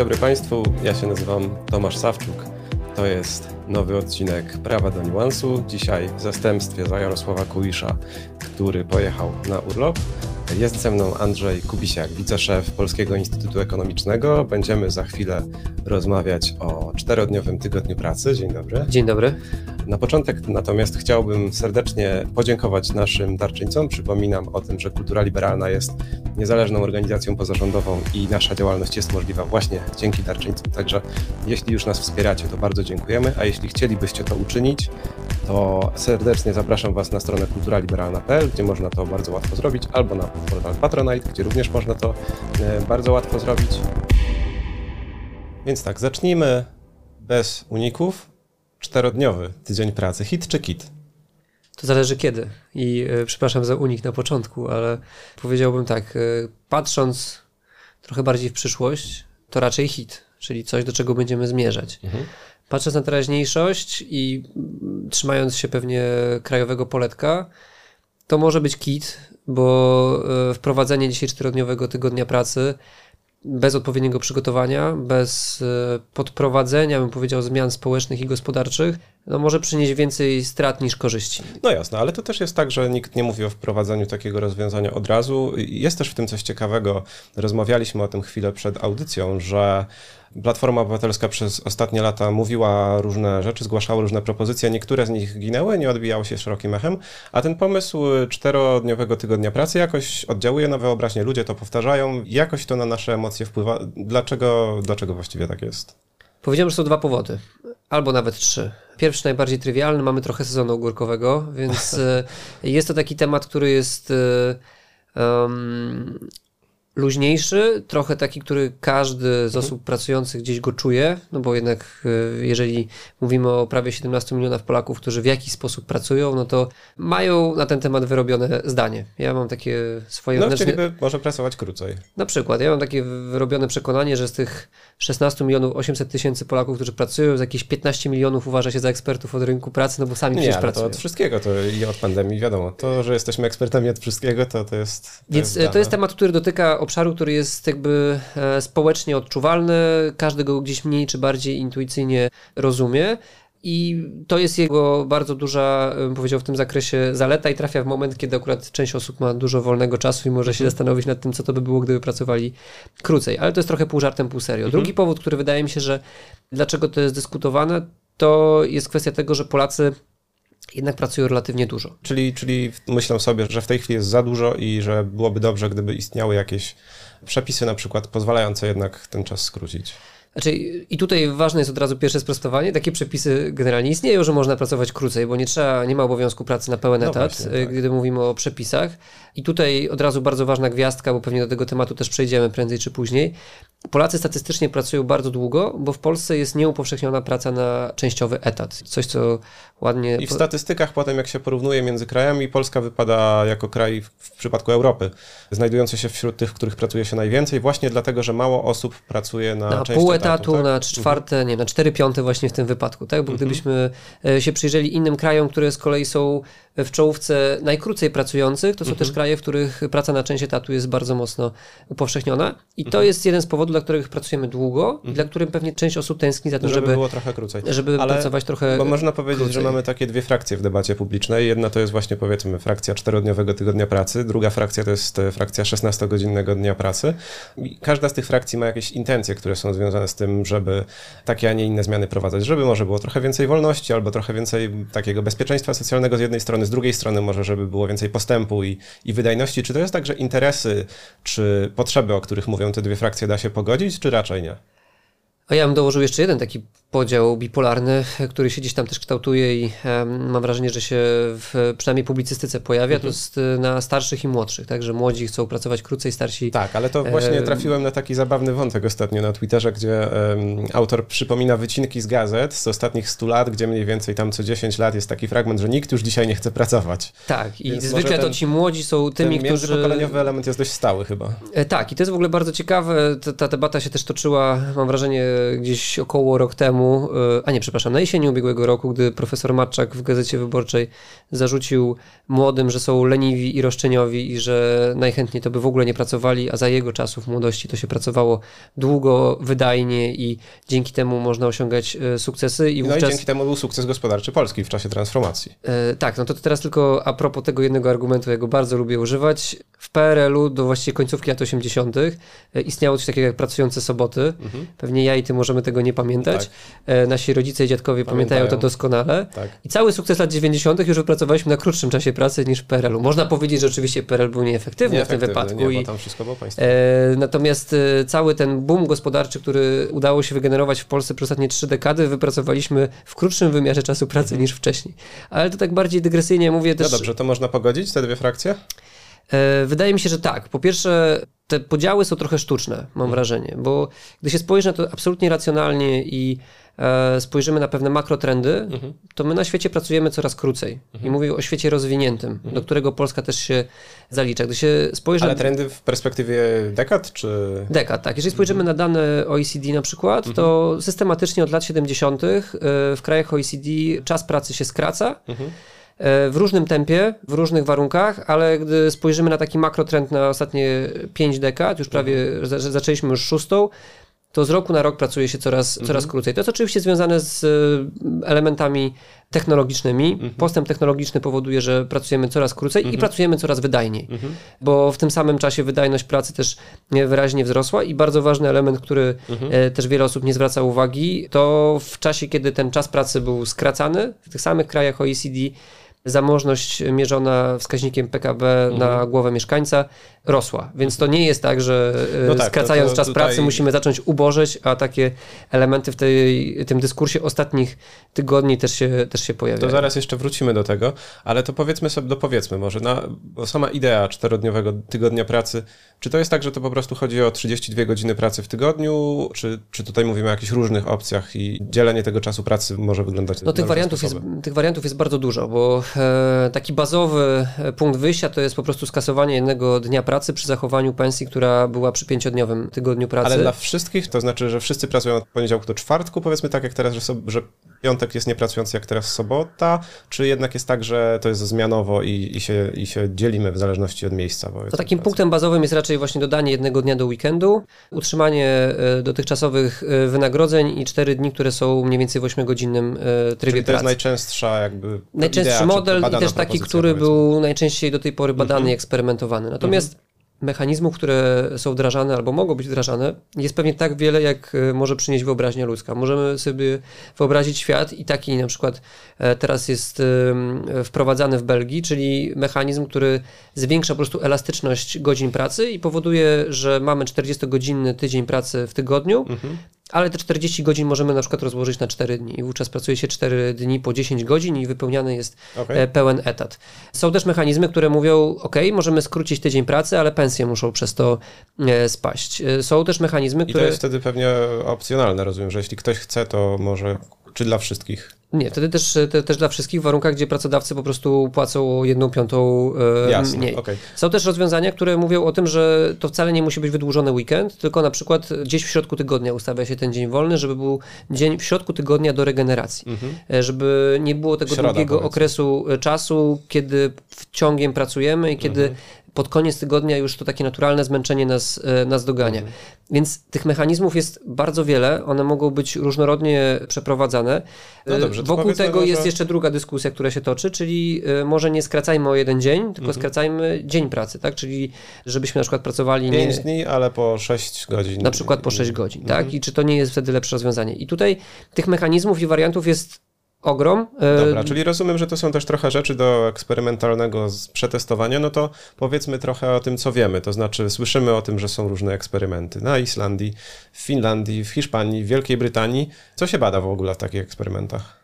dobry Państwu, ja się nazywam Tomasz Sawczuk. To jest nowy odcinek Prawa do Niuansu. Dzisiaj w zastępstwie za Jarosława Kuisza, który pojechał na urlop. Jest ze mną Andrzej Kubisiak, wiceszef Polskiego Instytutu Ekonomicznego. Będziemy za chwilę rozmawiać o czterodniowym tygodniu pracy. Dzień dobry. Dzień dobry. Na początek natomiast chciałbym serdecznie podziękować naszym darczyńcom. Przypominam o tym, że Kultura Liberalna jest niezależną organizacją pozarządową i nasza działalność jest możliwa właśnie dzięki darczyńcom. Także jeśli już nas wspieracie, to bardzo dziękujemy, a jeśli chcielibyście to uczynić, to serdecznie zapraszam Was na stronę kulturaliberalna.pl, gdzie można to bardzo łatwo zrobić, albo na portal Patronite, gdzie również można to e, bardzo łatwo zrobić. Więc tak, zacznijmy bez uników. Czterodniowy tydzień pracy. Hit czy kit? To zależy kiedy. I e, przepraszam za unik na początku, ale powiedziałbym tak, e, patrząc trochę bardziej w przyszłość, to raczej hit, czyli coś, do czego będziemy zmierzać. Mhm. Patrząc na teraźniejszość i trzymając się pewnie krajowego poletka, to może być kit, bo e, wprowadzenie dzisiaj czterodniowego tygodnia pracy bez odpowiedniego przygotowania, bez e, podprowadzenia, bym powiedział, zmian społecznych i gospodarczych, no może przynieść więcej strat niż korzyści. No jasne, ale to też jest tak, że nikt nie mówi o wprowadzaniu takiego rozwiązania od razu. Jest też w tym coś ciekawego. Rozmawialiśmy o tym chwilę przed audycją, że Platforma Obywatelska przez ostatnie lata mówiła różne rzeczy, zgłaszała różne propozycje, niektóre z nich ginęły, nie odbijały się szerokim echem, a ten pomysł czterodniowego tygodnia pracy jakoś oddziałuje na wyobraźnię, ludzie to powtarzają, jakoś to na nasze emocje wpływa. Dlaczego, dlaczego właściwie tak jest? Powiedziałem, że są dwa powody, albo nawet trzy. Pierwszy, najbardziej trywialny, mamy trochę sezonu ogórkowego, więc e, jest to taki temat, który jest um, luźniejszy, trochę taki, który każdy z osób pracujących gdzieś go czuje, no bo jednak e, jeżeli mówimy o prawie 17 milionach Polaków, którzy w jakiś sposób pracują, no to mają na ten temat wyrobione zdanie. Ja mam takie swoje No, wewnętrzne... chcieliby może pracować krócej. Na przykład, ja mam takie wyrobione przekonanie, że z tych 16 milionów 800 tysięcy Polaków, którzy pracują, z jakieś 15 milionów uważa się za ekspertów od rynku pracy, no bo sami Nie, przecież to pracują. od wszystkiego, to i od pandemii wiadomo. To, że jesteśmy ekspertami od wszystkiego, to, to jest. To Więc jest to jest temat, który dotyka obszaru, który jest jakby e, społecznie odczuwalny, każdy go gdzieś mniej czy bardziej intuicyjnie rozumie. I to jest jego bardzo duża, bym powiedział, w tym zakresie zaleta i trafia w moment, kiedy akurat część osób ma dużo wolnego czasu i może się zastanowić nad tym, co to by było, gdyby pracowali krócej. Ale to jest trochę pół żartem, pół serio. Drugi powód, który wydaje mi się, że dlaczego to jest dyskutowane, to jest kwestia tego, że Polacy jednak pracują relatywnie dużo. Czyli, czyli myślę sobie, że w tej chwili jest za dużo i że byłoby dobrze, gdyby istniały jakieś przepisy na przykład pozwalające jednak ten czas skrócić. Znaczy, i tutaj ważne jest od razu pierwsze sprostowanie. Takie przepisy generalnie istnieją, że można pracować krócej, bo nie trzeba, nie ma obowiązku pracy na pełen No etat, właśnie, y, tak. gdy mówimy o przepisach. I tutaj od razu bardzo ważna gwiazdka, bo pewnie do tego tematu też przejdziemy prędzej czy później. Polacy statystycznie pracują bardzo długo, bo w Polsce jest nieupowszechniona praca na częściowy etat. Coś, co ładnie... I w statystykach potem, jak się porównuje między krajami, Polska wypada jako kraj w, przypadku Europy, znajdujący się wśród tych, w których pracuje się najwięcej, właśnie dlatego, że mało osób pracuje na, na pół etatu, tak? na czwarte, nie, na cztery piąte właśnie w tym wypadku, tak? Mhm. Bo gdybyśmy e, się przyjrzeli innym krajom, które z kolei są w czołówce najkrócej pracujących, to są Mhm. też kraje, w których praca na część etatu jest bardzo mocno upowszechniona i Mhm. to jest jeden z powodów, dla których pracujemy długo i dla których pewnie część osób tęskni za tym, Żeby, żeby, było trochę krócej. żeby Ale- pracować trochę Bo można powiedzieć, krócej. że mamy takie dwie frakcje w debacie publicznej. Jedna to jest właśnie powiedzmy frakcja czterodniowego tygodnia pracy, druga frakcja to jest e, frakcja 16-godzinnego dnia pracy. I każda z tych frakcji ma jakieś intencje, które są związane z tym, żeby takie, a nie inne zmiany prowadzać, żeby może było trochę więcej wolności albo trochę więcej takiego bezpieczeństwa socjalnego z jednej strony, z drugiej strony może, żeby było więcej postępu i, i wydajności. Czy to jest tak, że interesy czy potrzeby, o których mówią te dwie frakcje, da się pogodzić, czy raczej nie? A ja bym dołożył jeszcze jeden taki podział bipolarny, który się gdzieś tam też kształtuje i mam wrażenie, że się w przynajmniej publicystyce pojawia, Mhm. to jest y, na starszych i młodszych, tak, że młodzi chcą pracować krócej, starsi Tak, ale to właśnie Em. trafiłem na taki zabawny wątek ostatnio na Twitterze, gdzie autor przypomina wycinki z gazet z ostatnich 100 lat, gdzie mniej więcej tam co 10 lat jest taki fragment, że nikt już dzisiaj nie chce pracować. Tak, i Więc zwykle może to ten- ci młodzi są tymi, Ten którzy... międzypokoleniowy element jest dość stały chyba. E, Tak, i to jest w ogóle bardzo ciekawe. Ta, ta debata się też toczyła, mam wrażenie, gdzieś około rok temu temu, e, a nie, przepraszam, na jesieni ubiegłego roku, gdy profesor Matczak w Gazecie Wyborczej zarzucił młodym, że są leniwi i roszczeniowi i że najchętniej to by w ogóle nie pracowali, a za jego czasów młodości to się pracowało długo, wydajnie i dzięki temu można osiągać e, sukcesy. I no wówczas... i dzięki temu był sukces gospodarczy Polski w czasie transformacji. E, tak, no to teraz tylko a propos tego jednego argumentu, ja go bardzo lubię używać. W PRL-u do właściwie końcówki lat 80. E, istniało coś takiego jak pracujące soboty. Mhm. Pewnie ja i ty możemy tego nie pamiętać. Tak. E, nasi rodzice i dziadkowie pamiętają, pamiętają to doskonale. Tak. I cały sukces lat 90. już wypracowaliśmy na krótszym czasie pracy niż w PRL-u. Można powiedzieć, że oczywiście PRL był nieefektywny, nieefektywny w tym wypadku. Nie, i, tam wszystko było e, natomiast e, cały ten boom gospodarczy, który udało się wygenerować w Polsce przez ostatnie trzy dekady, wypracowaliśmy w krótszym wymiarze czasu pracy mhm. niż wcześniej. Ale to tak bardziej dygresyjnie mówię też. No dobrze, to można pogodzić te dwie frakcje? E, wydaje mi się, że tak. Po pierwsze, te podziały są trochę sztuczne, mam mhm. wrażenie, bo gdy się spojrzy na to absolutnie racjonalnie i spojrzymy na pewne makrotrendy, mhm. to my na świecie pracujemy coraz krócej. Mhm. I mówię o świecie rozwiniętym, mhm. do którego Polska też się zalicza. Gdy się spojrzy... Ale trendy w perspektywie dekad, czy... Dekad, tak. Jeżeli spojrzymy na dane OECD na przykład, to systematycznie od lat 70. E, w krajach OECD czas pracy się skraca, w różnym tempie, w różnych warunkach, ale gdy spojrzymy na taki makrotrend na ostatnie 5 dekad, już prawie mhm. zaczęliśmy już szóstą, to z roku na rok pracuje się coraz, mhm. coraz krócej. To jest oczywiście związane z e, elementami technologicznymi. Mhm. Postęp technologiczny powoduje, że pracujemy coraz krócej mhm. i pracujemy coraz wydajniej, mhm. bo w tym samym czasie wydajność pracy też wyraźnie wzrosła i bardzo ważny element, który mhm. e, też wiele osób nie zwraca uwagi, to w czasie, kiedy ten czas pracy był skracany, w tych samych krajach OECD zamożność mierzona wskaźnikiem PKB mhm. na głowę mieszkańca rosła. Więc to nie jest tak, że e, no tak, skracając to, to czas tutaj... pracy musimy zacząć ubożeć, a takie elementy w tej, tym dyskursie ostatnich tygodni też się, też się pojawiają. To zaraz jeszcze wrócimy do tego, ale to powiedzmy sobie, dopowiedzmy może, na, bo sama idea czterodniowego tygodnia pracy, czy to jest tak, że to po prostu chodzi o 32 godziny pracy w tygodniu, czy, czy tutaj mówimy o jakichś różnych opcjach i dzielenie tego czasu pracy może wyglądać No tych wariantów, jest, tych wariantów jest bardzo dużo, bo taki bazowy punkt wyjścia to jest po prostu skasowanie jednego dnia pracy przy zachowaniu pensji, która była przy pięciodniowym tygodniu pracy. Ale dla wszystkich? To znaczy, że wszyscy pracują od poniedziałku do czwartku, powiedzmy tak jak teraz, że, so, że piątek jest niepracujący jak teraz sobota, czy jednak jest tak, że to jest zmianowo i, i, się, i się dzielimy w zależności od miejsca? To takim pracy. punktem bazowym jest raczej właśnie dodanie jednego dnia do weekendu, utrzymanie e, dotychczasowych e, wynagrodzeń i cztery dni, które są mniej więcej w 8-godzinnym e, trybie Czyli to pracy. jest najczęstsza jakby Najczęstszy idea, model i też taki, który powiedzmy. był najczęściej do tej pory badany mm -hmm. i eksperymentowany. Natomiast mm -hmm mechanizmów, które są wdrażane albo mogą być wdrażane, jest pewnie tak wiele, jak e, może przynieść wyobraźnia ludzka. Możemy sobie wyobrazić świat i taki na przykład e, teraz jest wprowadzany w Belgii, czyli mechanizm, który zwiększa po prostu elastyczność godzin pracy i powoduje, że mamy 40-godzinny tydzień pracy w tygodniu, mhm ale te 40 godzin możemy na przykład rozłożyć na 4 dni i wówczas pracuje się 4 dni po 10 godzin i wypełniany jest okay. E, pełen etat. Są też mechanizmy, które mówią, ok, możemy skrócić tydzień pracy, ale pensje muszą przez to e, spaść. E, są też mechanizmy, które... I to jest wtedy pewnie opcjonalne, rozumiem, że jeśli ktoś chce, to może, czy dla wszystkich? Nie, wtedy też, te, też dla wszystkich w warunkach, gdzie pracodawcy po prostu płacą jedną piątą e, Jasne, mniej. Okay. Są też rozwiązania, które mówią o tym, że to wcale nie musi być wydłużony weekend, tylko na przykład gdzieś w środku tygodnia ustawia się ten dzień wolny, żeby był dzień w środku tygodnia do regeneracji. Mhm. E, żeby nie było tego Środa, długiego okresu e, czasu, kiedy wciągiem pracujemy i kiedy mhm pod koniec tygodnia już to takie naturalne zmęczenie nas, nas dogania. Mhm. Więc tych mechanizmów jest bardzo wiele, one mogą być różnorodnie przeprowadzane. No dobrze, Wokół tego jest jeszcze druga dyskusja, która się toczy, czyli e, może nie skracajmy o jeden dzień, tylko mhm. skracajmy dzień pracy, tak? Czyli żebyśmy na przykład pracowali... 5 nie... dni, ale po 6 godzin. Na przykład po 6 godzin, tak? mhm. tak? I czy to nie jest wtedy lepsze rozwiązanie? I tutaj tych mechanizmów i wariantów jest ogrom. E, Dobra, czyli rozumiem, że to są też trochę rzeczy do eksperymentalnego przetestowania, no to powiedzmy trochę o tym, co wiemy. To znaczy, słyszymy o tym, że są różne eksperymenty na Islandii, w Finlandii, w Hiszpanii, w Wielkiej Brytanii. Co się bada w ogóle w takich eksperymentach?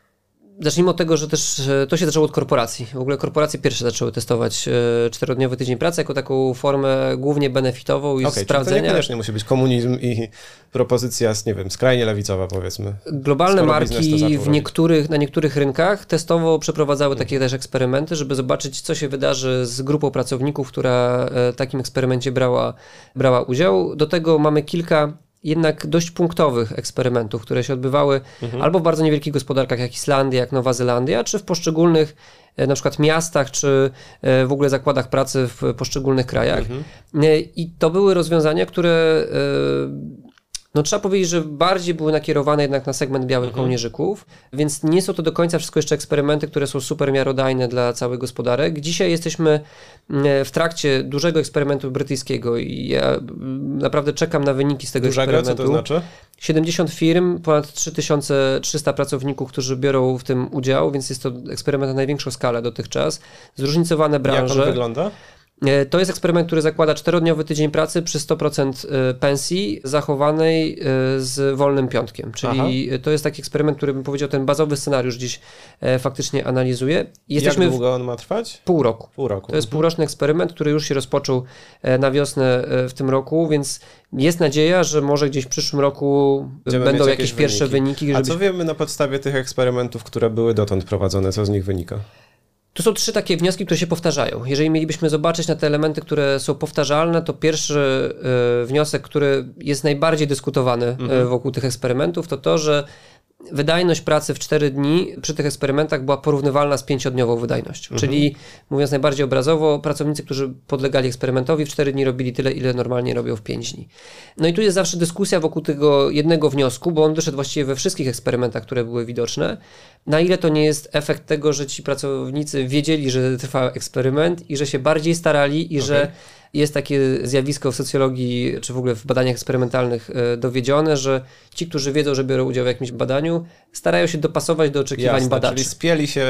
Zacznijmy od tego, że też to się zaczęło od korporacji. W ogóle korporacje pierwsze zaczęły testować e, czterodniowy tydzień pracy jako taką formę głównie benefitową i okay, sprawdzenia. to niekoniecznie musi być komunizm i propozycja, nie wiem, skrajnie lewicowa powiedzmy. Globalne marki w niektórych, na niektórych rynkach testowo przeprowadzały hmm. takie też eksperymenty, żeby zobaczyć, co się wydarzy z grupą pracowników, która w e, takim eksperymencie brała, brała udział. Do tego mamy kilka jednak dość punktowych eksperymentów, które się odbywały mhm. albo w bardzo niewielkich gospodarkach jak Islandia, jak Nowa Zelandia, czy w poszczególnych na przykład miastach, czy w ogóle zakładach pracy w poszczególnych krajach. Mhm. I to były rozwiązania, które no trzeba powiedzieć, że bardziej były nakierowane jednak na segment białych mhm. kołnierzyków, więc nie są to do końca wszystko jeszcze eksperymenty, które są super miarodajne dla całych gospodarek. Dzisiaj jesteśmy mm, w trakcie dużego eksperymentu brytyjskiego i ja mm, naprawdę czekam na wyniki z tego dużego, eksperymentu. Co to znaczy? 70 firm, ponad 3300 pracowników, którzy biorą w tym udział, więc jest to eksperyment na największą skalę dotychczas. Zróżnicowane branże. Jak on wygląda? E, to jest eksperyment, który zakłada czterodniowy tydzień pracy przy 100% e, pensji zachowanej e, z wolnym piątkiem. Czyli Aha. to jest taki eksperyment, który bym powiedział, ten bazowy scenariusz dziś faktycznie analizuje. Jesteśmy Jak długo on ma trwać? Pół roku. Pół roku. To jest mhm. półroczny eksperyment, który już się rozpoczął na wiosnę w tym roku, więc jest nadzieja, że może gdzieś w przyszłym roku Będziemy będą jakieś, jakieś pierwsze wyniki. wyniki A co wiemy na podstawie tych eksperymentów, które były dotąd prowadzone? Co z nich wynika? Tu są trzy takie wnioski, które się powtarzają. Jeżeli mielibyśmy zobaczyć na te elementy, które są powtarzalne, to pierwszy y, wniosek, który jest najbardziej dyskutowany y, mhm. wokół tych eksperymentów, to to, że wydajność pracy w 4 dni przy tych eksperymentach była porównywalna z 5-dniową wydajnością. Mhm. Czyli mówiąc najbardziej obrazowo, pracownicy, którzy podlegali eksperymentowi w 4 dni robili tyle, ile normalnie robią w 5 dni. No i tu jest zawsze dyskusja wokół tego jednego wniosku, bo on wyszedł właściwie we wszystkich eksperymentach, które były widoczne. Na ile to nie jest efekt tego, że ci pracownicy wiedzieli, że trwa eksperyment i że się bardziej starali i okay. że jest takie zjawisko w socjologii, czy w ogóle w badaniach eksperymentalnych e, dowiedzione, że ci, którzy wiedzą, że biorą udział w jakimś badaniu, starają się dopasować do oczekiwań Jasne, badaczy. Czyli spieli się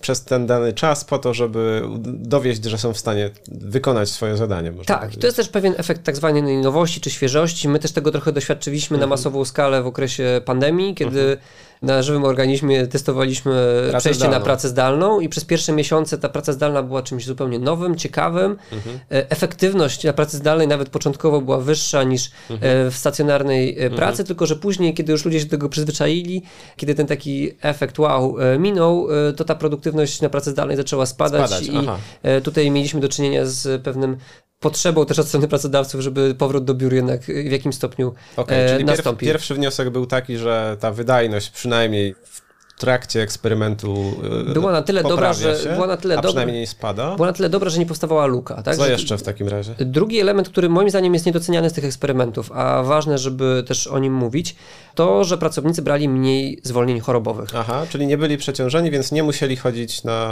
przez ten dany czas po to, żeby dowieść, że są w stanie wykonać swoje zadanie. tak, powiedzieć. to jest też pewien efekt tak zwanej nowości czy świeżości. My też tego trochę doświadczyliśmy mhm. na masową skalę w okresie pandemii, kiedy mhm na żywym organizmie testowaliśmy pracę przejście zdalną. na pracę zdalną i przez pierwsze miesiące ta praca zdalna była czymś zupełnie nowym, ciekawym. Mhm. E, efektywność na pracy zdalnej nawet początkowo była wyższa niż mhm. E, w stacjonarnej e, mhm. pracy, tylko że później, kiedy już ludzie się do tego przyzwyczaili, kiedy ten taki efekt wow minął, to ta produktywność na pracy zdalnej zaczęła spadać, spadać i aha. tutaj mieliśmy do czynienia z pewnym potrzebą też od strony pracodawców, żeby powrót do biur jednak w jakimś stopniu okay, e, czyli nastąpił. Pierwszy wniosek był taki, że ta wydajność przynajmniej w trakcie eksperymentu e, była na tyle dobra, że się, była na tyle a dobra, przynajmniej spada. Była na tyle dobra, że nie powstawała luka. Tak? Co jeszcze w takim razie? Drugi element, który moim zdaniem jest niedoceniany z tych eksperymentów, a ważne, żeby też o nim mówić, to, że pracownicy brali mniej zwolnień chorobowych. Aha, czyli nie byli przeciążeni, więc nie musieli chodzić na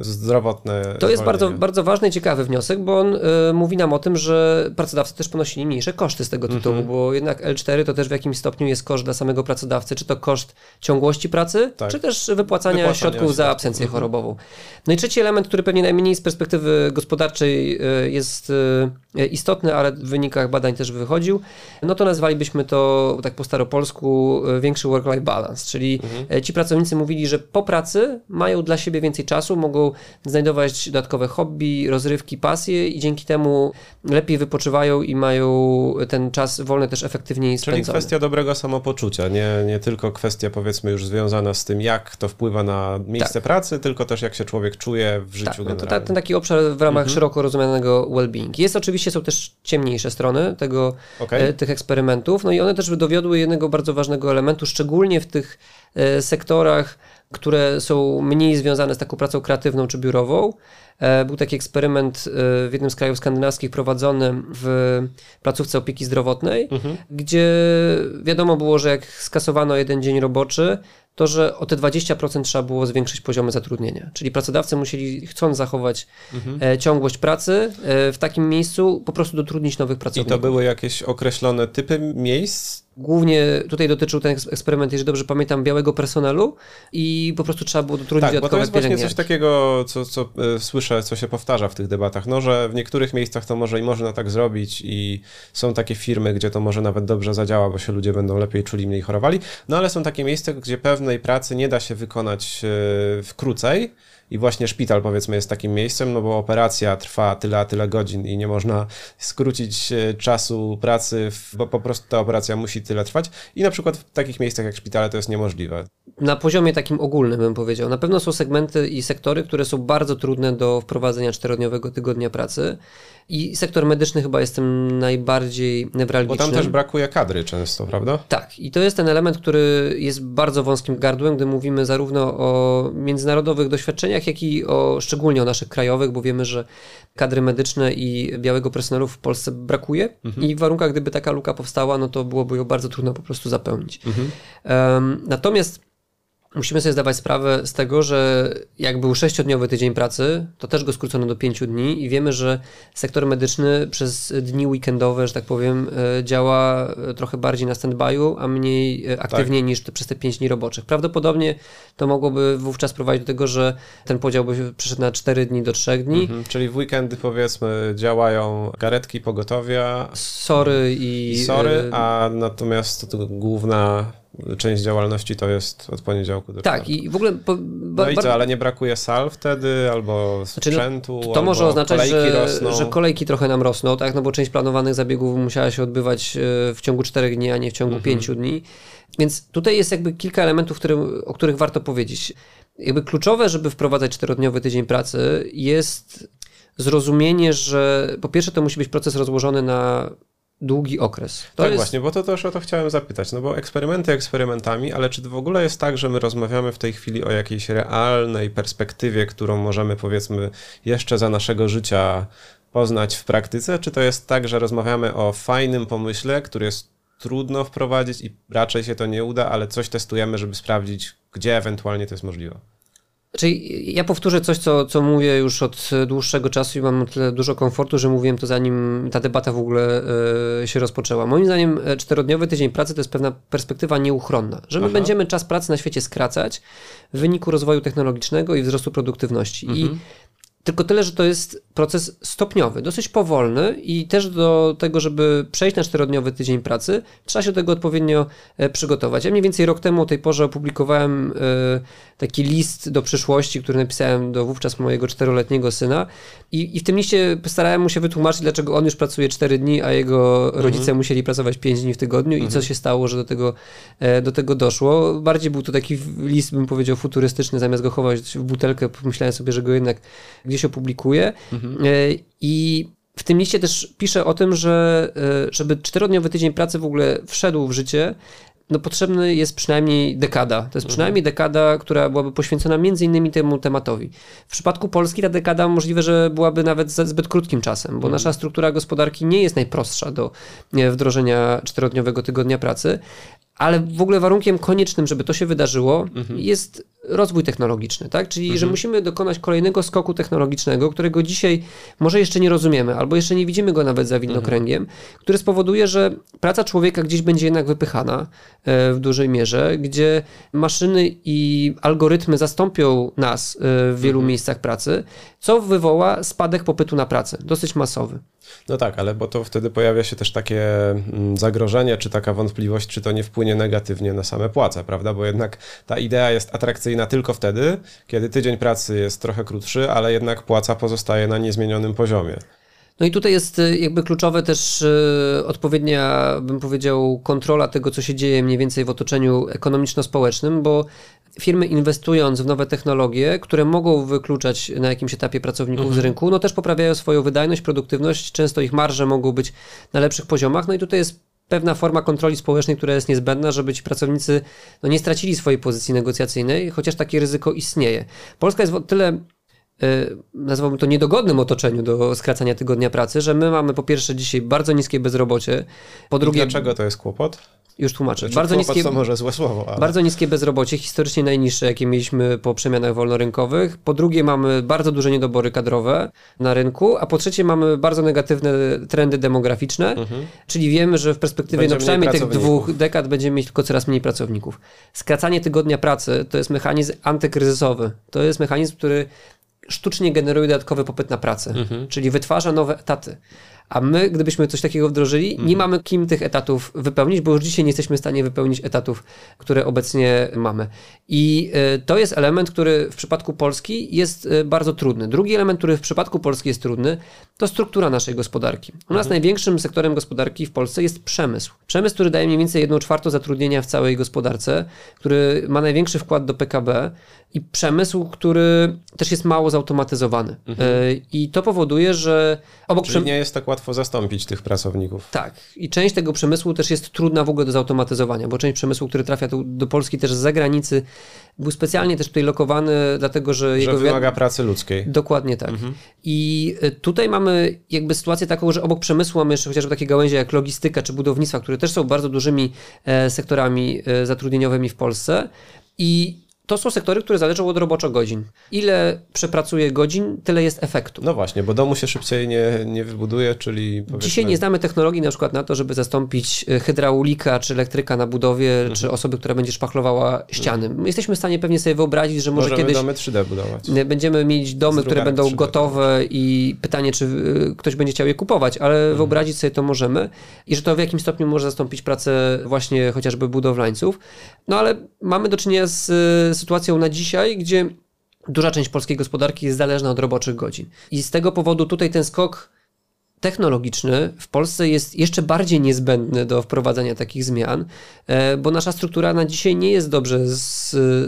zdrowotne. To jest bardzo, bardzo ważny i ciekawy wniosek, bo on y, mówi nam o tym, że pracodawcy też ponosili mniejsze koszty z tego tytułu, mhm. bo jednak L4 to też w jakimś stopniu jest koszt dla samego pracodawcy, czy to koszt ciągłości pracy, tak. czy też wypłacania, wypłacania środków za absencję mhm. chorobową. No i trzeci element, który pewnie najmniej z perspektywy gospodarczej y, jest y, istotny, ale w wynikach badań też wychodził, no to nazwalibyśmy to tak po staropolsku polsku e, większy work-life balance, czyli mhm. E, ci pracownicy mówili, że po pracy mają dla siebie więcej czasu, mogą znajdować dodatkowe hobby, rozrywki, pasje i dzięki temu lepiej wypoczywają i mają ten czas wolny też efektywniej spędzony. Czyli kwestia dobrego samopoczucia, nie, nie tylko kwestia powiedzmy już związana z tym, jak to wpływa na miejsce tak. pracy, tylko też jak się człowiek czuje w życiu tak, no to ten taki obszar w ramach mhm. szeroko rozumianego well-being. Jest oczywiście, są też ciemniejsze strony tego, okay. e, tych eksperymentów, no i one też dowiodły jednego bardzo ważnego elementu, szczególnie w tych e, sektorach, które są mniej związane z taką pracą kreatywną czy biurową. E, był taki eksperyment e, w jednym z krajów skandynawskich prowadzony w placówce opieki zdrowotnej, mhm. gdzie wiadomo było, że jak skasowano jeden dzień roboczy, to, że o te 20% trzeba było zwiększyć poziomy zatrudnienia. Czyli pracodawcy musieli, chcąc zachować mhm. E, ciągłość pracy e, w takim miejscu, po prostu dotrudnić nowych pracowników. I to były jakieś określone typy miejsc? Głównie tutaj dotyczył ten eksperyment, jeżeli dobrze pamiętam, białego personelu i po prostu trzeba było dotrudnić tak, dodatkowe bo to jest właśnie coś takiego, co, co y, słyszę, co się powtarza w tych debatach, no, że w niektórych miejscach to może i można tak zrobić i są takie firmy, gdzie to może nawet dobrze zadziała, bo się ludzie będą lepiej czuli, mniej chorowali, no ale są takie miejsca, gdzie pracy nie da się wykonać y, w krócej, i właśnie szpital powiedzmy jest takim miejscem, no bo operacja trwa tyle a tyle godzin i nie można skrócić e, czasu pracy, bo po prostu ta operacja musi tyle trwać i na przykład w takich miejscach jak szpitale to jest niemożliwe. Na poziomie takim ogólnym bym powiedział. Na pewno są segmenty i sektory, które są bardzo trudne do wprowadzenia czterodniowego tygodnia pracy i sektor medyczny chyba jest tym najbardziej newralgiczny. Bo tam też brakuje kadry często, prawda? Tak, i to jest ten element, który jest bardzo wąskim gardłem, gdy mówimy zarówno o międzynarodowych doświadczeniach, jak i o szczególnie o naszych krajowych, bo wiemy, że kadry medyczne i białego personelu w Polsce brakuje mhm. i w warunkach, gdyby taka luka powstała, no to byłoby ją bardzo trudno po prostu zapełnić. Mhm. Um, natomiast musimy sobie zdawać sprawę z tego, że jak był sześciodniowy tydzień pracy, to też go skrócono do pięciu dni i wiemy, że sektor medyczny przez dni weekendowe, że tak powiem, e, działa e, trochę bardziej na stand-by'u, a mniej e, aktywnie tak. niż przez te pięć dni roboczych. Prawdopodobnie to mogłoby wówczas prowadzić do tego, że ten podział by przeszedł na cztery dni do trzech dni. Mhm, czyli w weekendy powiedzmy działają karetki, pogotowia. Sory i... i sory, a natomiast główna część działalności to jest od poniedziałku do Tak, i w ogóle... Po, ba, no i co, ale nie brakuje sal wtedy, albo sprzętu, znaczy, no, To może oznaczać, że, że kolejki trochę nam rosną, tak, no bo część planowanych zabiegów musiała się odbywać e, w ciągu 4 dni, a nie w ciągu mhm. 5 dni. Więc tutaj jest jakby kilka elementów, o których warto powiedzieć. Jakby kluczowe, żeby wprowadzać czterodniowy tydzień pracy jest zrozumienie, że po pierwsze to musi być proces rozłożony na długi okres. To tak jest... właśnie, bo to też o to chciałem zapytać, no bo eksperymenty eksperymentami, ale czy to w ogóle jest tak, że my rozmawiamy w tej chwili o jakiejś realnej perspektywie, którą możemy powiedzmy jeszcze za naszego życia poznać w praktyce, czy to jest tak, że rozmawiamy o fajnym pomyśle, który jest trudno wprowadzić i raczej się to nie uda, ale coś testujemy, żeby sprawdzić, gdzie ewentualnie to jest możliwe? Czyli ja powtórzę coś, co, co mówię już od dłuższego czasu i mam tyle dużo komfortu, że mówiłem to zanim ta debata w ogóle y, się rozpoczęła. Moim zdaniem e, czterodniowy tydzień pracy to jest pewna perspektywa nieuchronna, że my Aha. będziemy czas pracy na świecie skracać w wyniku rozwoju technologicznego i wzrostu produktywności. Mhm. I tylko tyle, że to jest proces stopniowy, dosyć powolny i też do tego, żeby przejść na czterodniowy tydzień pracy, trzeba się do tego odpowiednio e, przygotować. Ja mniej więcej rok temu o tej porze opublikowałem e, taki list do przyszłości, który napisałem do wówczas mojego czteroletniego syna i, i w tym liście starałem mu się wytłumaczyć, dlaczego on już pracuje 4 dni, a jego mhm. rodzice musieli pracować 5 dni w tygodniu mhm. i co mhm. się stało, że do tego, e, do tego doszło. Bardziej był to taki list, bym powiedział, futurystyczny, zamiast go chować w butelkę, pomyślałem sobie, że go jednak gdzieś opublikuję. Mhm. I w tym liście też piszę o tym, że e, żeby czterodniowy tydzień pracy w ogóle wszedł w życie, no potrzebny jest przynajmniej dekada. To jest mhm. przynajmniej dekada, która byłaby poświęcona między innymi temu tematowi. W przypadku Polski ta dekada możliwe, że byłaby nawet zbyt krótkim czasem, bo mhm. nasza struktura gospodarki nie jest najprostsza do wdrożenia czterodniowego tygodnia pracy, ale w ogóle warunkiem koniecznym, żeby to się wydarzyło, mhm. jest rozwój technologiczny, tak? Czyli, mhm. że musimy dokonać kolejnego skoku technologicznego, którego dzisiaj może jeszcze nie rozumiemy, albo jeszcze nie widzimy go nawet za widnokręgiem, mhm. który spowoduje, że praca człowieka gdzieś będzie jednak wypychana e, w dużej mierze, gdzie maszyny i algorytmy zastąpią nas e, w wielu mhm. miejscach pracy, co wywoła spadek popytu na pracę, dosyć masowy. No tak, ale bo to wtedy pojawia się też takie mm, zagrożenie, czy taka wątpliwość, czy to nie wpłynie negatywnie na same płace, prawda? Bo jednak ta idea jest atrakcyjna tylko wtedy, kiedy tydzień pracy jest trochę krótszy, ale jednak płaca pozostaje na niezmienionym poziomie. No i tutaj jest y, jakby kluczowe też y, odpowiednia, bym powiedział, kontrola tego, co się dzieje mniej więcej w otoczeniu ekonomiczno-społecznym, bo firmy inwestując w nowe technologie, które mogą wykluczać na jakimś etapie pracowników mhm. z rynku, no też poprawiają swoją wydajność, produktywność, często ich marże mogą być na lepszych poziomach, no i tutaj jest pewna forma kontroli społecznej, która jest niezbędna, żeby ci pracownicy no, nie stracili swojej pozycji negocjacyjnej, chociaż takie ryzyko istnieje. Polska jest o tyle Y, nazwałbym to niedogodnym otoczeniu do skracania tygodnia pracy, że my mamy po pierwsze dzisiaj bardzo niskie bezrobocie, po drugie... I dlaczego to jest kłopot? Już tłumaczę. Znaczy, bardzo niskie, to może złe słowo, ale... Bardzo niskie bezrobocie, historycznie najniższe, jakie mieliśmy po przemianach wolnorynkowych. Po drugie mamy bardzo duże niedobory kadrowe na rynku, a po trzecie mamy bardzo negatywne trendy demograficzne, mhm. czyli wiemy, że w perspektywie no, przynajmniej tych dwóch dekad będziemy mieć tylko coraz mniej pracowników. Skracanie tygodnia pracy to jest mechanizm antykryzysowy. To jest mechanizm, który sztucznie generuje dodatkowy popyt na pracę, mhm. czyli wytwarza nowe etaty. A my, gdybyśmy coś takiego wdrożyli, mhm. nie mamy kim tych etatów wypełnić, bo już dzisiaj nie jesteśmy w stanie wypełnić etatów, które obecnie mamy. I e, to jest element, który w przypadku Polski jest e, bardzo trudny. Drugi element, który w przypadku Polski jest trudny, to struktura naszej gospodarki. U nas mhm. największym sektorem gospodarki w Polsce jest przemysł. Przemysł, który daje mniej więcej 1 czwartą zatrudnienia w całej gospodarce, który ma największy wkład do PKB i przemysł, który też jest mało zautomatyzowany. Mhm. E, I to powoduje, że obok Czyli nie jest tak łatwo zastąpić tych pracowników. Tak. I część tego przemysłu też jest trudna w ogóle do zautomatyzowania, bo część przemysłu, który trafia do, do Polski też z zagranicy, był specjalnie też tutaj lokowany, dlatego że, że jego... wymaga pracy ludzkiej. Dokładnie tak. Mhm. I e, tutaj mamy jakby sytuację taką, że obok przemysłu mamy jeszcze chociażby takie gałęzie jak logistyka czy budownictwa, które też są bardzo dużymi e, sektorami zatrudnieniowymi w Polsce. I to są sektory, które zależą od roboczo godzin. Ile przepracuje godzin, tyle jest efektu. No właśnie, bo domu się szybciej nie, nie wybuduje, czyli powiedzmy... Dzisiaj nie znamy technologii na przykład na to, żeby zastąpić e, hydraulika czy elektryka na budowie, mhm. czy osoby, która będzie szpachlowała ściany. Mhm. My jesteśmy w stanie pewnie sobie wyobrazić, że może Możemy kiedyś... domy 3D budować. Będziemy mieć domy, które będą gotowe i pytanie, czy e, ktoś będzie chciał je kupować, ale mhm. wyobrazić sobie to możemy i że to w jakimś stopniu może zastąpić pracę właśnie chociażby budowlańców. No ale mamy do czynienia z sytuacją na dzisiaj, gdzie duża część polskiej gospodarki jest zależna od roboczych godzin. I z tego powodu tutaj ten skok technologiczny w Polsce jest jeszcze bardziej niezbędny do wprowadzenia takich zmian, e, bo nasza struktura na dzisiaj nie jest dobrze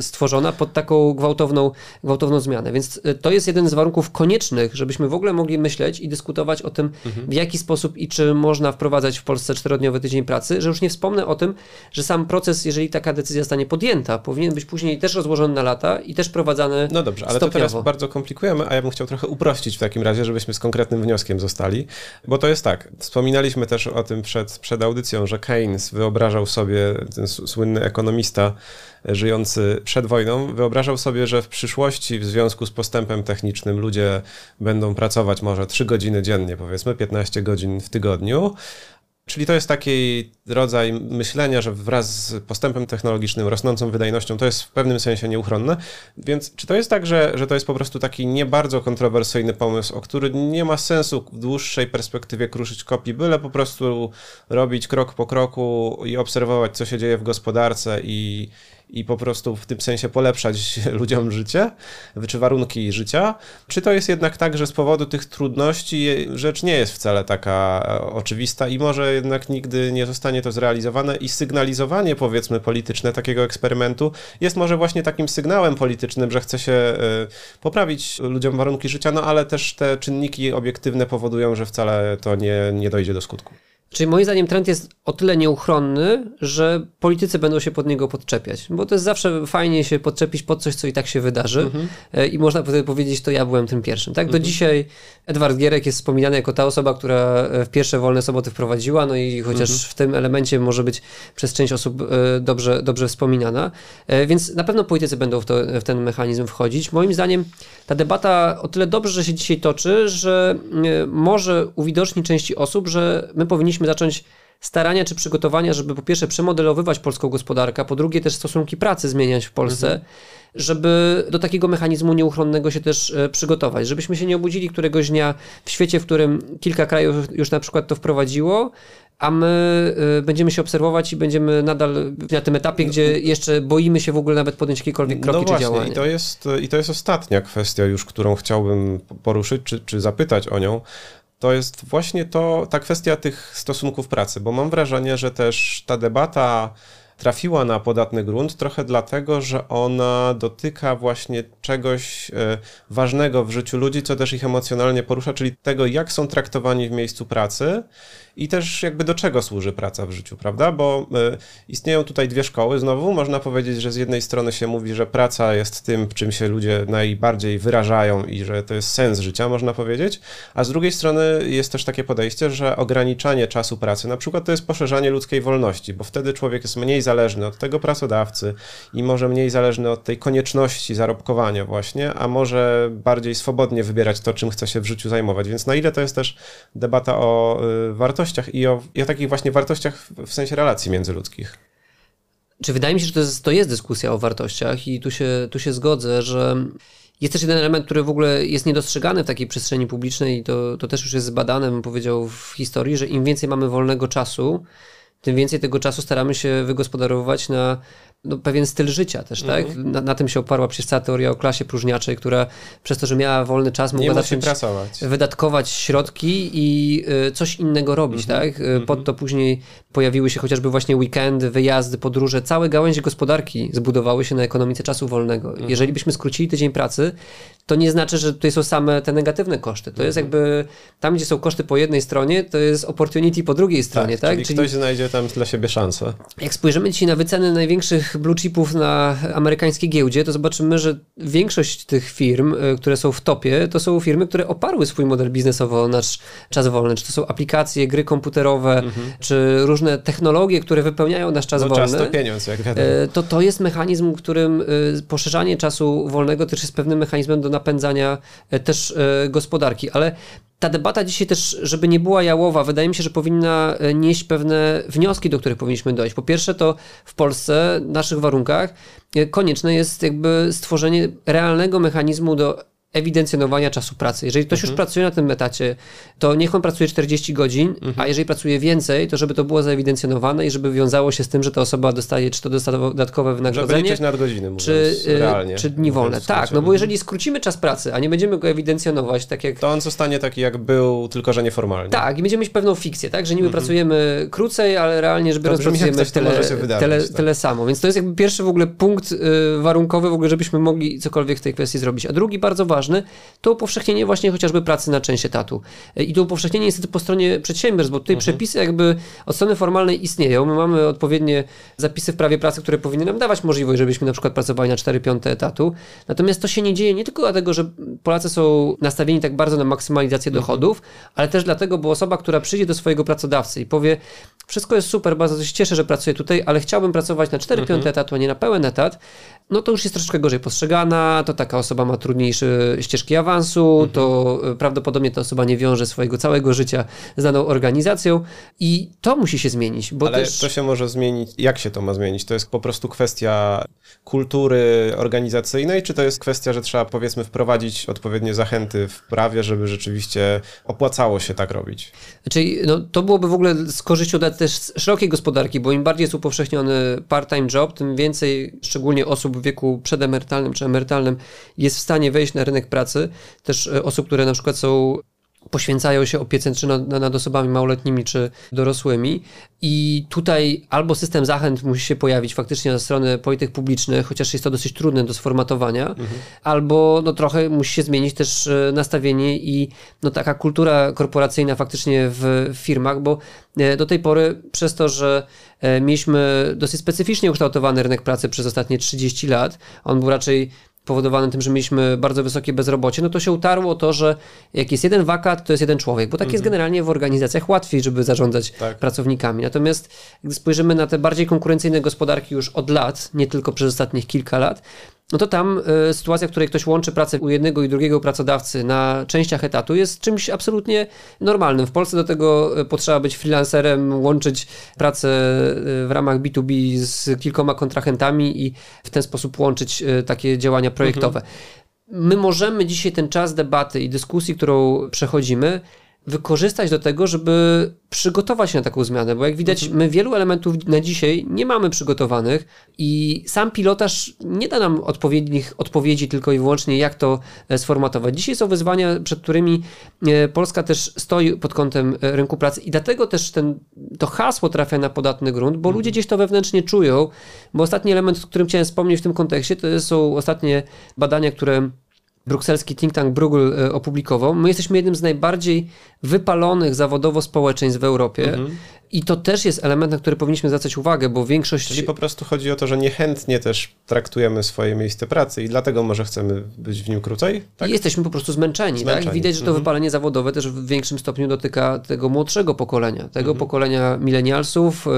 stworzona pod taką gwałtowną, gwałtowną zmianę. Więc e, to jest jeden z warunków koniecznych, żebyśmy w ogóle mogli myśleć i dyskutować o tym, mhm. w jaki sposób i czy można wprowadzać w Polsce czterodniowy tydzień pracy, że już nie wspomnę o tym, że sam proces, jeżeli taka decyzja zostanie podjęta, powinien być później też rozłożony na lata i też prowadzany No dobrze, ale stopniowo. to teraz bardzo komplikujemy, a ja bym chciał trochę uprościć w takim razie, żebyśmy z konkretnym wnioskiem zostali. Bo to jest tak, wspominaliśmy też o tym przed, przed audycją, że Keynes wyobrażał sobie, ten słynny ekonomista e, żyjący przed wojną, wyobrażał sobie, że w przyszłości w związku z postępem technicznym ludzie będą pracować może 3 godziny dziennie, powiedzmy 15 godzin w tygodniu, Czyli to jest taki rodzaj myślenia, że wraz z postępem technologicznym, rosnącą wydajnością, to jest w pewnym sensie nieuchronne. Więc czy to jest tak, że, że to jest po prostu taki nie bardzo kontrowersyjny pomysł, o który nie ma sensu w dłuższej perspektywie kruszyć kopii, byle po prostu robić krok po kroku i obserwować, co się dzieje w gospodarce i, i po prostu w tym sensie polepszać ludziom życie, czy warunki życia? Czy to jest jednak tak, że z powodu tych trudności rzecz nie jest wcale taka e, oczywista i może jednak nigdy nie zostanie to zrealizowane i sygnalizowanie powiedzmy polityczne takiego eksperymentu jest może właśnie takim sygnałem politycznym, że chce się e, poprawić ludziom warunki życia, no ale też te czynniki obiektywne powodują, że wcale to nie, nie dojdzie do skutku. Czyli moim zdaniem trend jest o tyle nieuchronny, że politycy będą się pod niego podczepiać, bo to jest zawsze fajnie się podczepić pod coś, co i tak się wydarzy mhm. E, i można wtedy powiedzieć, to ja byłem tym pierwszym. Tak? Do mhm. dzisiaj Edward Gierek jest wspominany jako ta osoba, która e, w pierwsze wolne soboty wprowadziła, no i chociaż mhm. w tym elemencie może być przez część osób e, dobrze, dobrze wspominana, więc na pewno politycy będą w, to, w ten mechanizm wchodzić. Moim zdaniem ta debata o tyle dobrze że się dzisiaj toczy, że może uwidocznić części osób, że my powinniśmy powinniśmy zacząć starania czy przygotowania, żeby po pierwsze przemodelowywać polską gospodarkę, a po drugie też stosunki pracy zmieniać w Polsce, mhm. żeby do takiego mechanizmu nieuchronnego się też e, przygotować, żebyśmy się nie obudzili któregoś dnia w świecie, w którym kilka krajów już na przykład to wprowadziło, a my y, będziemy się obserwować i będziemy nadal na tym etapie, gdzie jeszcze boimy się w ogóle nawet podjąć jakiekolwiek no kroki no właśnie, czy działania. I to, jest, I to jest ostatnia kwestia już, którą chciałbym poruszyć, czy, czy zapytać o nią, to jest właśnie to, ta kwestia tych stosunków pracy, bo mam wrażenie, że też ta debata trafiła na podatny grunt trochę dlatego, że ona dotyka właśnie czegoś e, ważnego w życiu ludzi, co też ich emocjonalnie porusza, czyli tego, jak są traktowani w miejscu pracy i też jakby do czego służy praca w życiu, prawda? Bo y, istnieją tutaj dwie szkoły. Znowu można powiedzieć, że z jednej strony się mówi, że praca jest tym, czym się ludzie najbardziej wyrażają i że to jest sens życia, można powiedzieć, a z drugiej strony jest też takie podejście, że ograniczanie czasu pracy na przykład to jest poszerzanie ludzkiej wolności, bo wtedy człowiek jest mniej zależny od tego pracodawcy i może mniej zależny od tej konieczności zarobkowania właśnie, a może bardziej swobodnie wybierać to, czym chce się w życiu zajmować. Więc na ile to jest też debata o y, wartości wartościach i o, i o takich właśnie wartościach w sensie relacji międzyludzkich. Czy wydaje mi się, że to jest, to jest dyskusja o wartościach i tu się, tu się zgodzę, że Jest też jeden element, który w ogóle jest niedostrzegany w takiej przestrzeni publicznej i to, to też już jest zbadane, bym powiedział, w historii, że im więcej mamy wolnego czasu, tym więcej tego czasu staramy się wygospodarowywać na no, pewien styl życia też, tak? Mhm. Na, na, tym się oparła przecież cała teoria o klasie próżniaczej, która przez to, że miała wolny czas, mogła zacząć pracować. wydatkować środki i y, coś innego robić, Mhm. tak? Y, Pod to później pojawiły się chociażby właśnie weekendy, wyjazdy, podróże, całe gałęzie gospodarki zbudowały się na ekonomice czasu wolnego. Mhm. Jeżeli byśmy skrócili tydzień pracy, to nie znaczy, że tutaj są same te negatywne koszty. To jest Mhm. jakby tam, gdzie są koszty po jednej stronie, to jest opportunity po drugiej stronie, tak? Czyli, ktoś znajdzie tam dla siebie szansę. Jak spojrzymy dzisiaj na wyceny największych blue chipów na amerykańskiej giełdzie, to zobaczymy, że większość tych firm, y, które są w topie, to są firmy, które oparły swój model biznesowy o nasz czas wolny. Czy to są aplikacje, gry komputerowe, czy różne technologie, które wypełniają nasz czas No wolny. czas to pieniądz, jak wiadomo. E, to to jest mechanizm, którym e, poszerzanie czasu wolnego też jest pewnym mechanizmem do napędzania e, też e, gospodarki, ale ta debata dzisiaj też, żeby nie była jałowa, wydaje mi się, że powinna e, nieść pewne wnioski, do których powinniśmy dojść. Po pierwsze, to w Polsce, w naszych warunkach, konieczne jest jakby stworzenie realnego mechanizmu do ewidencjonowania czasu pracy. Jeżeli ktoś już pracuje na tym etacie, to niech on pracuje 40 godzin, a jeżeli pracuje więcej, to żeby to było zaewidencjonowane i żeby wiązało się z tym, że ta osoba dostaje czy to dodatkowe Żeby wynagrodzenie, liczyć nadgodziny, mówiąc czy, y, realnie. czy dni wolne. Tak, no bo jeżeli skrócimy czas pracy, a nie będziemy go ewidencjonować, tak jak To on zostanie taki, jak był, tylko że nieformalnie. tak, i będziemy mieć pewną fikcję, tak? Że niby pracujemy krócej, ale realnie rzecz biorąc Mhm. brzmi, jak pracujemy coś, to tyle, wydarzyć, tyle, tak. tyle samo. Więc to jest jakby pierwszy w ogóle punkt y, warunkowy, w ogóle, żebyśmy mogli cokolwiek w tej kwestii zrobić. A drugi bardzo ważny, to upowszechnienie właśnie chociażby pracy na część etatu. Y, I to upowszechnienie niestety po stronie przedsiębiorstw, bo tutaj Mhm. przepisy jakby od strony formalnej istnieją. My mamy odpowiednie zapisy w prawie pracy, które powinny nam dawać możliwość, żebyśmy na przykład pracowali na 4 piąte etatu. Natomiast to się nie dzieje nie tylko dlatego, że Polacy są nastawieni tak bardzo na maksymalizację dochodów, ale też dlatego, bo osoba, która przyjdzie do swojego pracodawcy i powie, wszystko jest super, bardzo się cieszę, że pracuję tutaj, ale chciałbym pracować na 4 piąte etatu, a nie na pełen etat, no to już jest troszeczkę gorzej postrzegana, to taka osoba ma trudniejsze ścieżki awansu, to y, prawdopodobnie ta osoba nie wiąże swojego całego życia z daną organizacją i to musi się zmienić, Ale też... to się może zmienić. Jak się to ma zmienić? To jest po prostu kwestia kultury organizacyjnej, czy to jest kwestia, że trzeba powiedzmy wprowadzić odpowiednie zachęty w prawie, żeby rzeczywiście opłacało się tak robić? Czyli no, to byłoby w ogóle z korzyścią dla też szerokiej gospodarki, bo im bardziej jest upowszechniony part-time job, tym więcej szczególnie osób w wieku przedemerytalnym czy emerytalnym jest w stanie wejść na rynek pracy. Też e, osób, które na przykład są poświęcają się opiece czy nad, nad osobami małoletnimi czy dorosłymi i tutaj albo system zachęt musi się pojawić faktycznie ze strony polityk publicznych, chociaż jest to dosyć trudne do sformatowania, albo no trochę musi się zmienić też e, nastawienie i no taka kultura korporacyjna faktycznie w firmach, bo e, do tej pory przez to, że mieliśmy dosyć specyficznie ukształtowany rynek pracy przez ostatnie 30 lat, on był raczej powodowany tym, że mieliśmy bardzo wysokie bezrobocie, no to się utarło to, że jak jest jeden wakat, to jest jeden człowiek, bo tak jest generalnie w organizacjach łatwiej, żeby zarządzać Tak. pracownikami. Natomiast gdy spojrzymy na te bardziej konkurencyjne gospodarki już od lat, nie tylko przez ostatnich kilka lat, no to tam y, sytuacja, w której ktoś łączy pracę u jednego i drugiego pracodawcy na częściach etatu jest czymś absolutnie normalnym. W Polsce do tego y, potrzeba być freelancerem, łączyć pracę y, w ramach B2B z kilkoma kontrahentami i w ten sposób łączyć takie działania projektowe. My możemy dzisiaj ten czas debaty i dyskusji, którą przechodzimy, wykorzystać do tego, żeby przygotować się na taką zmianę, bo jak widać, my wielu elementów na dzisiaj nie mamy przygotowanych i sam pilotaż nie da nam odpowiednich odpowiedzi tylko i wyłącznie, jak to e, sformatować. Dzisiaj są wyzwania, przed którymi e, Polska też stoi pod kątem e, rynku pracy i dlatego też ten, to hasło trafia na podatny grunt, bo ludzie gdzieś to wewnętrznie czują, bo ostatni element, o którym chciałem wspomnieć w tym kontekście, to są ostatnie badania, które brukselski think tank Bruegel e, opublikował. My jesteśmy jednym z najbardziej wypalonych zawodowo społeczeństw w Europie i to też jest element, na który powinniśmy zwracać uwagę, bo większość... Czyli po prostu chodzi o to, że niechętnie też traktujemy swoje miejsce pracy i dlatego może chcemy być w nim krócej? Tak? Jesteśmy po prostu zmęczeni, Zmęczeni. Tak? Widać, że to Mhm. wypalenie zawodowe też w większym stopniu dotyka tego młodszego pokolenia, tego Mhm. pokolenia milenialsów, e,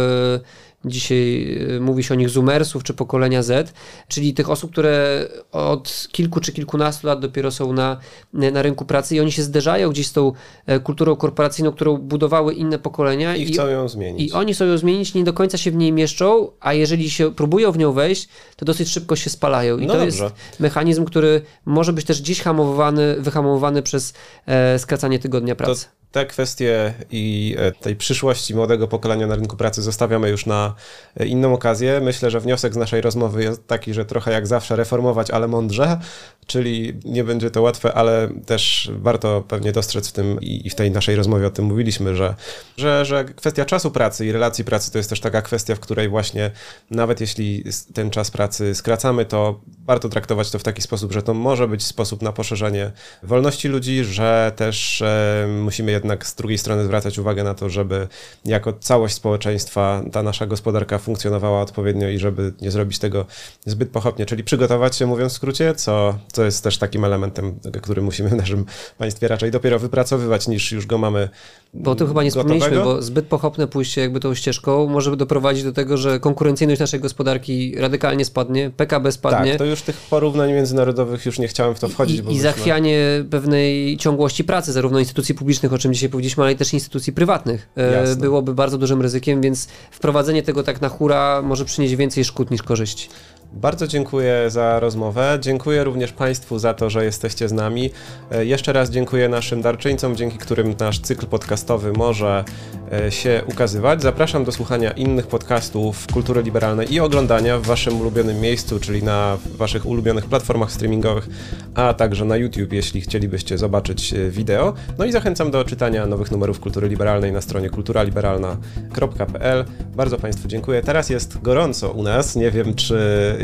dzisiaj e, mówi się o nich zoomersów, czy pokolenia Z, czyli tych osób, które od kilku czy kilkunastu lat dopiero są na, na rynku pracy i oni się zderzają gdzieś z tą e, kulturą korporacyjną, którą budowały inne pokolenia I chcą ją zmienić. I oni chcą ją zmienić, nie do końca się w niej mieszczą, a jeżeli się próbują w nią wejść, to dosyć szybko się spalają. I No to dobrze. jest mechanizm, który może być też gdzieś hamowany, wyhamowany przez e, skracanie tygodnia To pracy. Te kwestie i e, tej przyszłości młodego pokolenia na rynku pracy zostawiamy już na e, inną okazję. Myślę, że wniosek z naszej rozmowy jest taki, że trochę jak zawsze reformować, ale mądrze, czyli nie będzie to łatwe, ale też warto pewnie dostrzec w tym i w tej naszej rozmowie o tym mówiliśmy, że, że, że kwestia czasu pracy i relacji pracy to jest też taka kwestia, w której właśnie nawet jeśli ten czas pracy skracamy, to warto traktować to w taki sposób, że to może być sposób na poszerzenie wolności ludzi, że też e, musimy jednak z drugiej strony zwracać uwagę na to, żeby jako całość społeczeństwa ta nasza gospodarka funkcjonowała odpowiednio i żeby nie zrobić tego zbyt pochopnie, czyli przygotować się, mówiąc w skrócie, co, co jest też takim elementem, który musimy w naszym państwie raczej dopiero wypracowywać, niż już go mamy Bo o tym chyba nie gotowego. wspomnieliśmy, bo zbyt pochopne pójście jakby tą ścieżką może doprowadzić do tego, że konkurencyjność naszej gospodarki radykalnie spadnie, PKB spadnie. Tak, to już tych porównań międzynarodowych już nie chciałem w to wchodzić, I, i zachwianie pewnej ciągłości pracy, zarówno instytucji publicznych, o czym dzisiaj powiedzieliśmy, ale też instytucji prywatnych, e, Jasne. byłoby bardzo dużym ryzykiem, więc wprowadzenie tego tak na hura może przynieść więcej szkód niż korzyści. Bardzo dziękuję za rozmowę. Dziękuję również Państwu za to, że jesteście z nami. E, Jeszcze raz dziękuję naszym darczyńcom, dzięki którym nasz cykl podcastowy może e, się ukazywać. Zapraszam do słuchania innych podcastów kultury liberalnej i oglądania w Waszym ulubionym miejscu, czyli na Waszych ulubionych platformach streamingowych, a także na YouTube, jeśli chcielibyście zobaczyć e, wideo. No i zachęcam do czytania nowych numerów kultury liberalnej na stronie kulturaliberalna.pl. Bardzo Państwu dziękuję. Teraz jest gorąco u nas. Nie wiem, czy,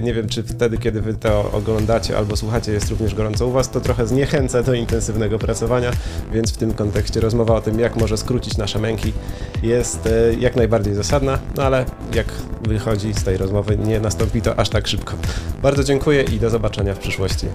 nie wiem, czy wtedy, kiedy Wy to oglądacie albo słuchacie, jest również gorąco u Was. To trochę zniechęca do intensywnego pracowania, więc w tym kontekście rozmowa o tym, jak może skrócić nasze męki, jest e, jak najbardziej zasadna, no ale jak wychodzi z tej rozmowy, nie nastąpi to aż tak szybko. Bardzo dziękuję i do zobaczenia w przyszłości.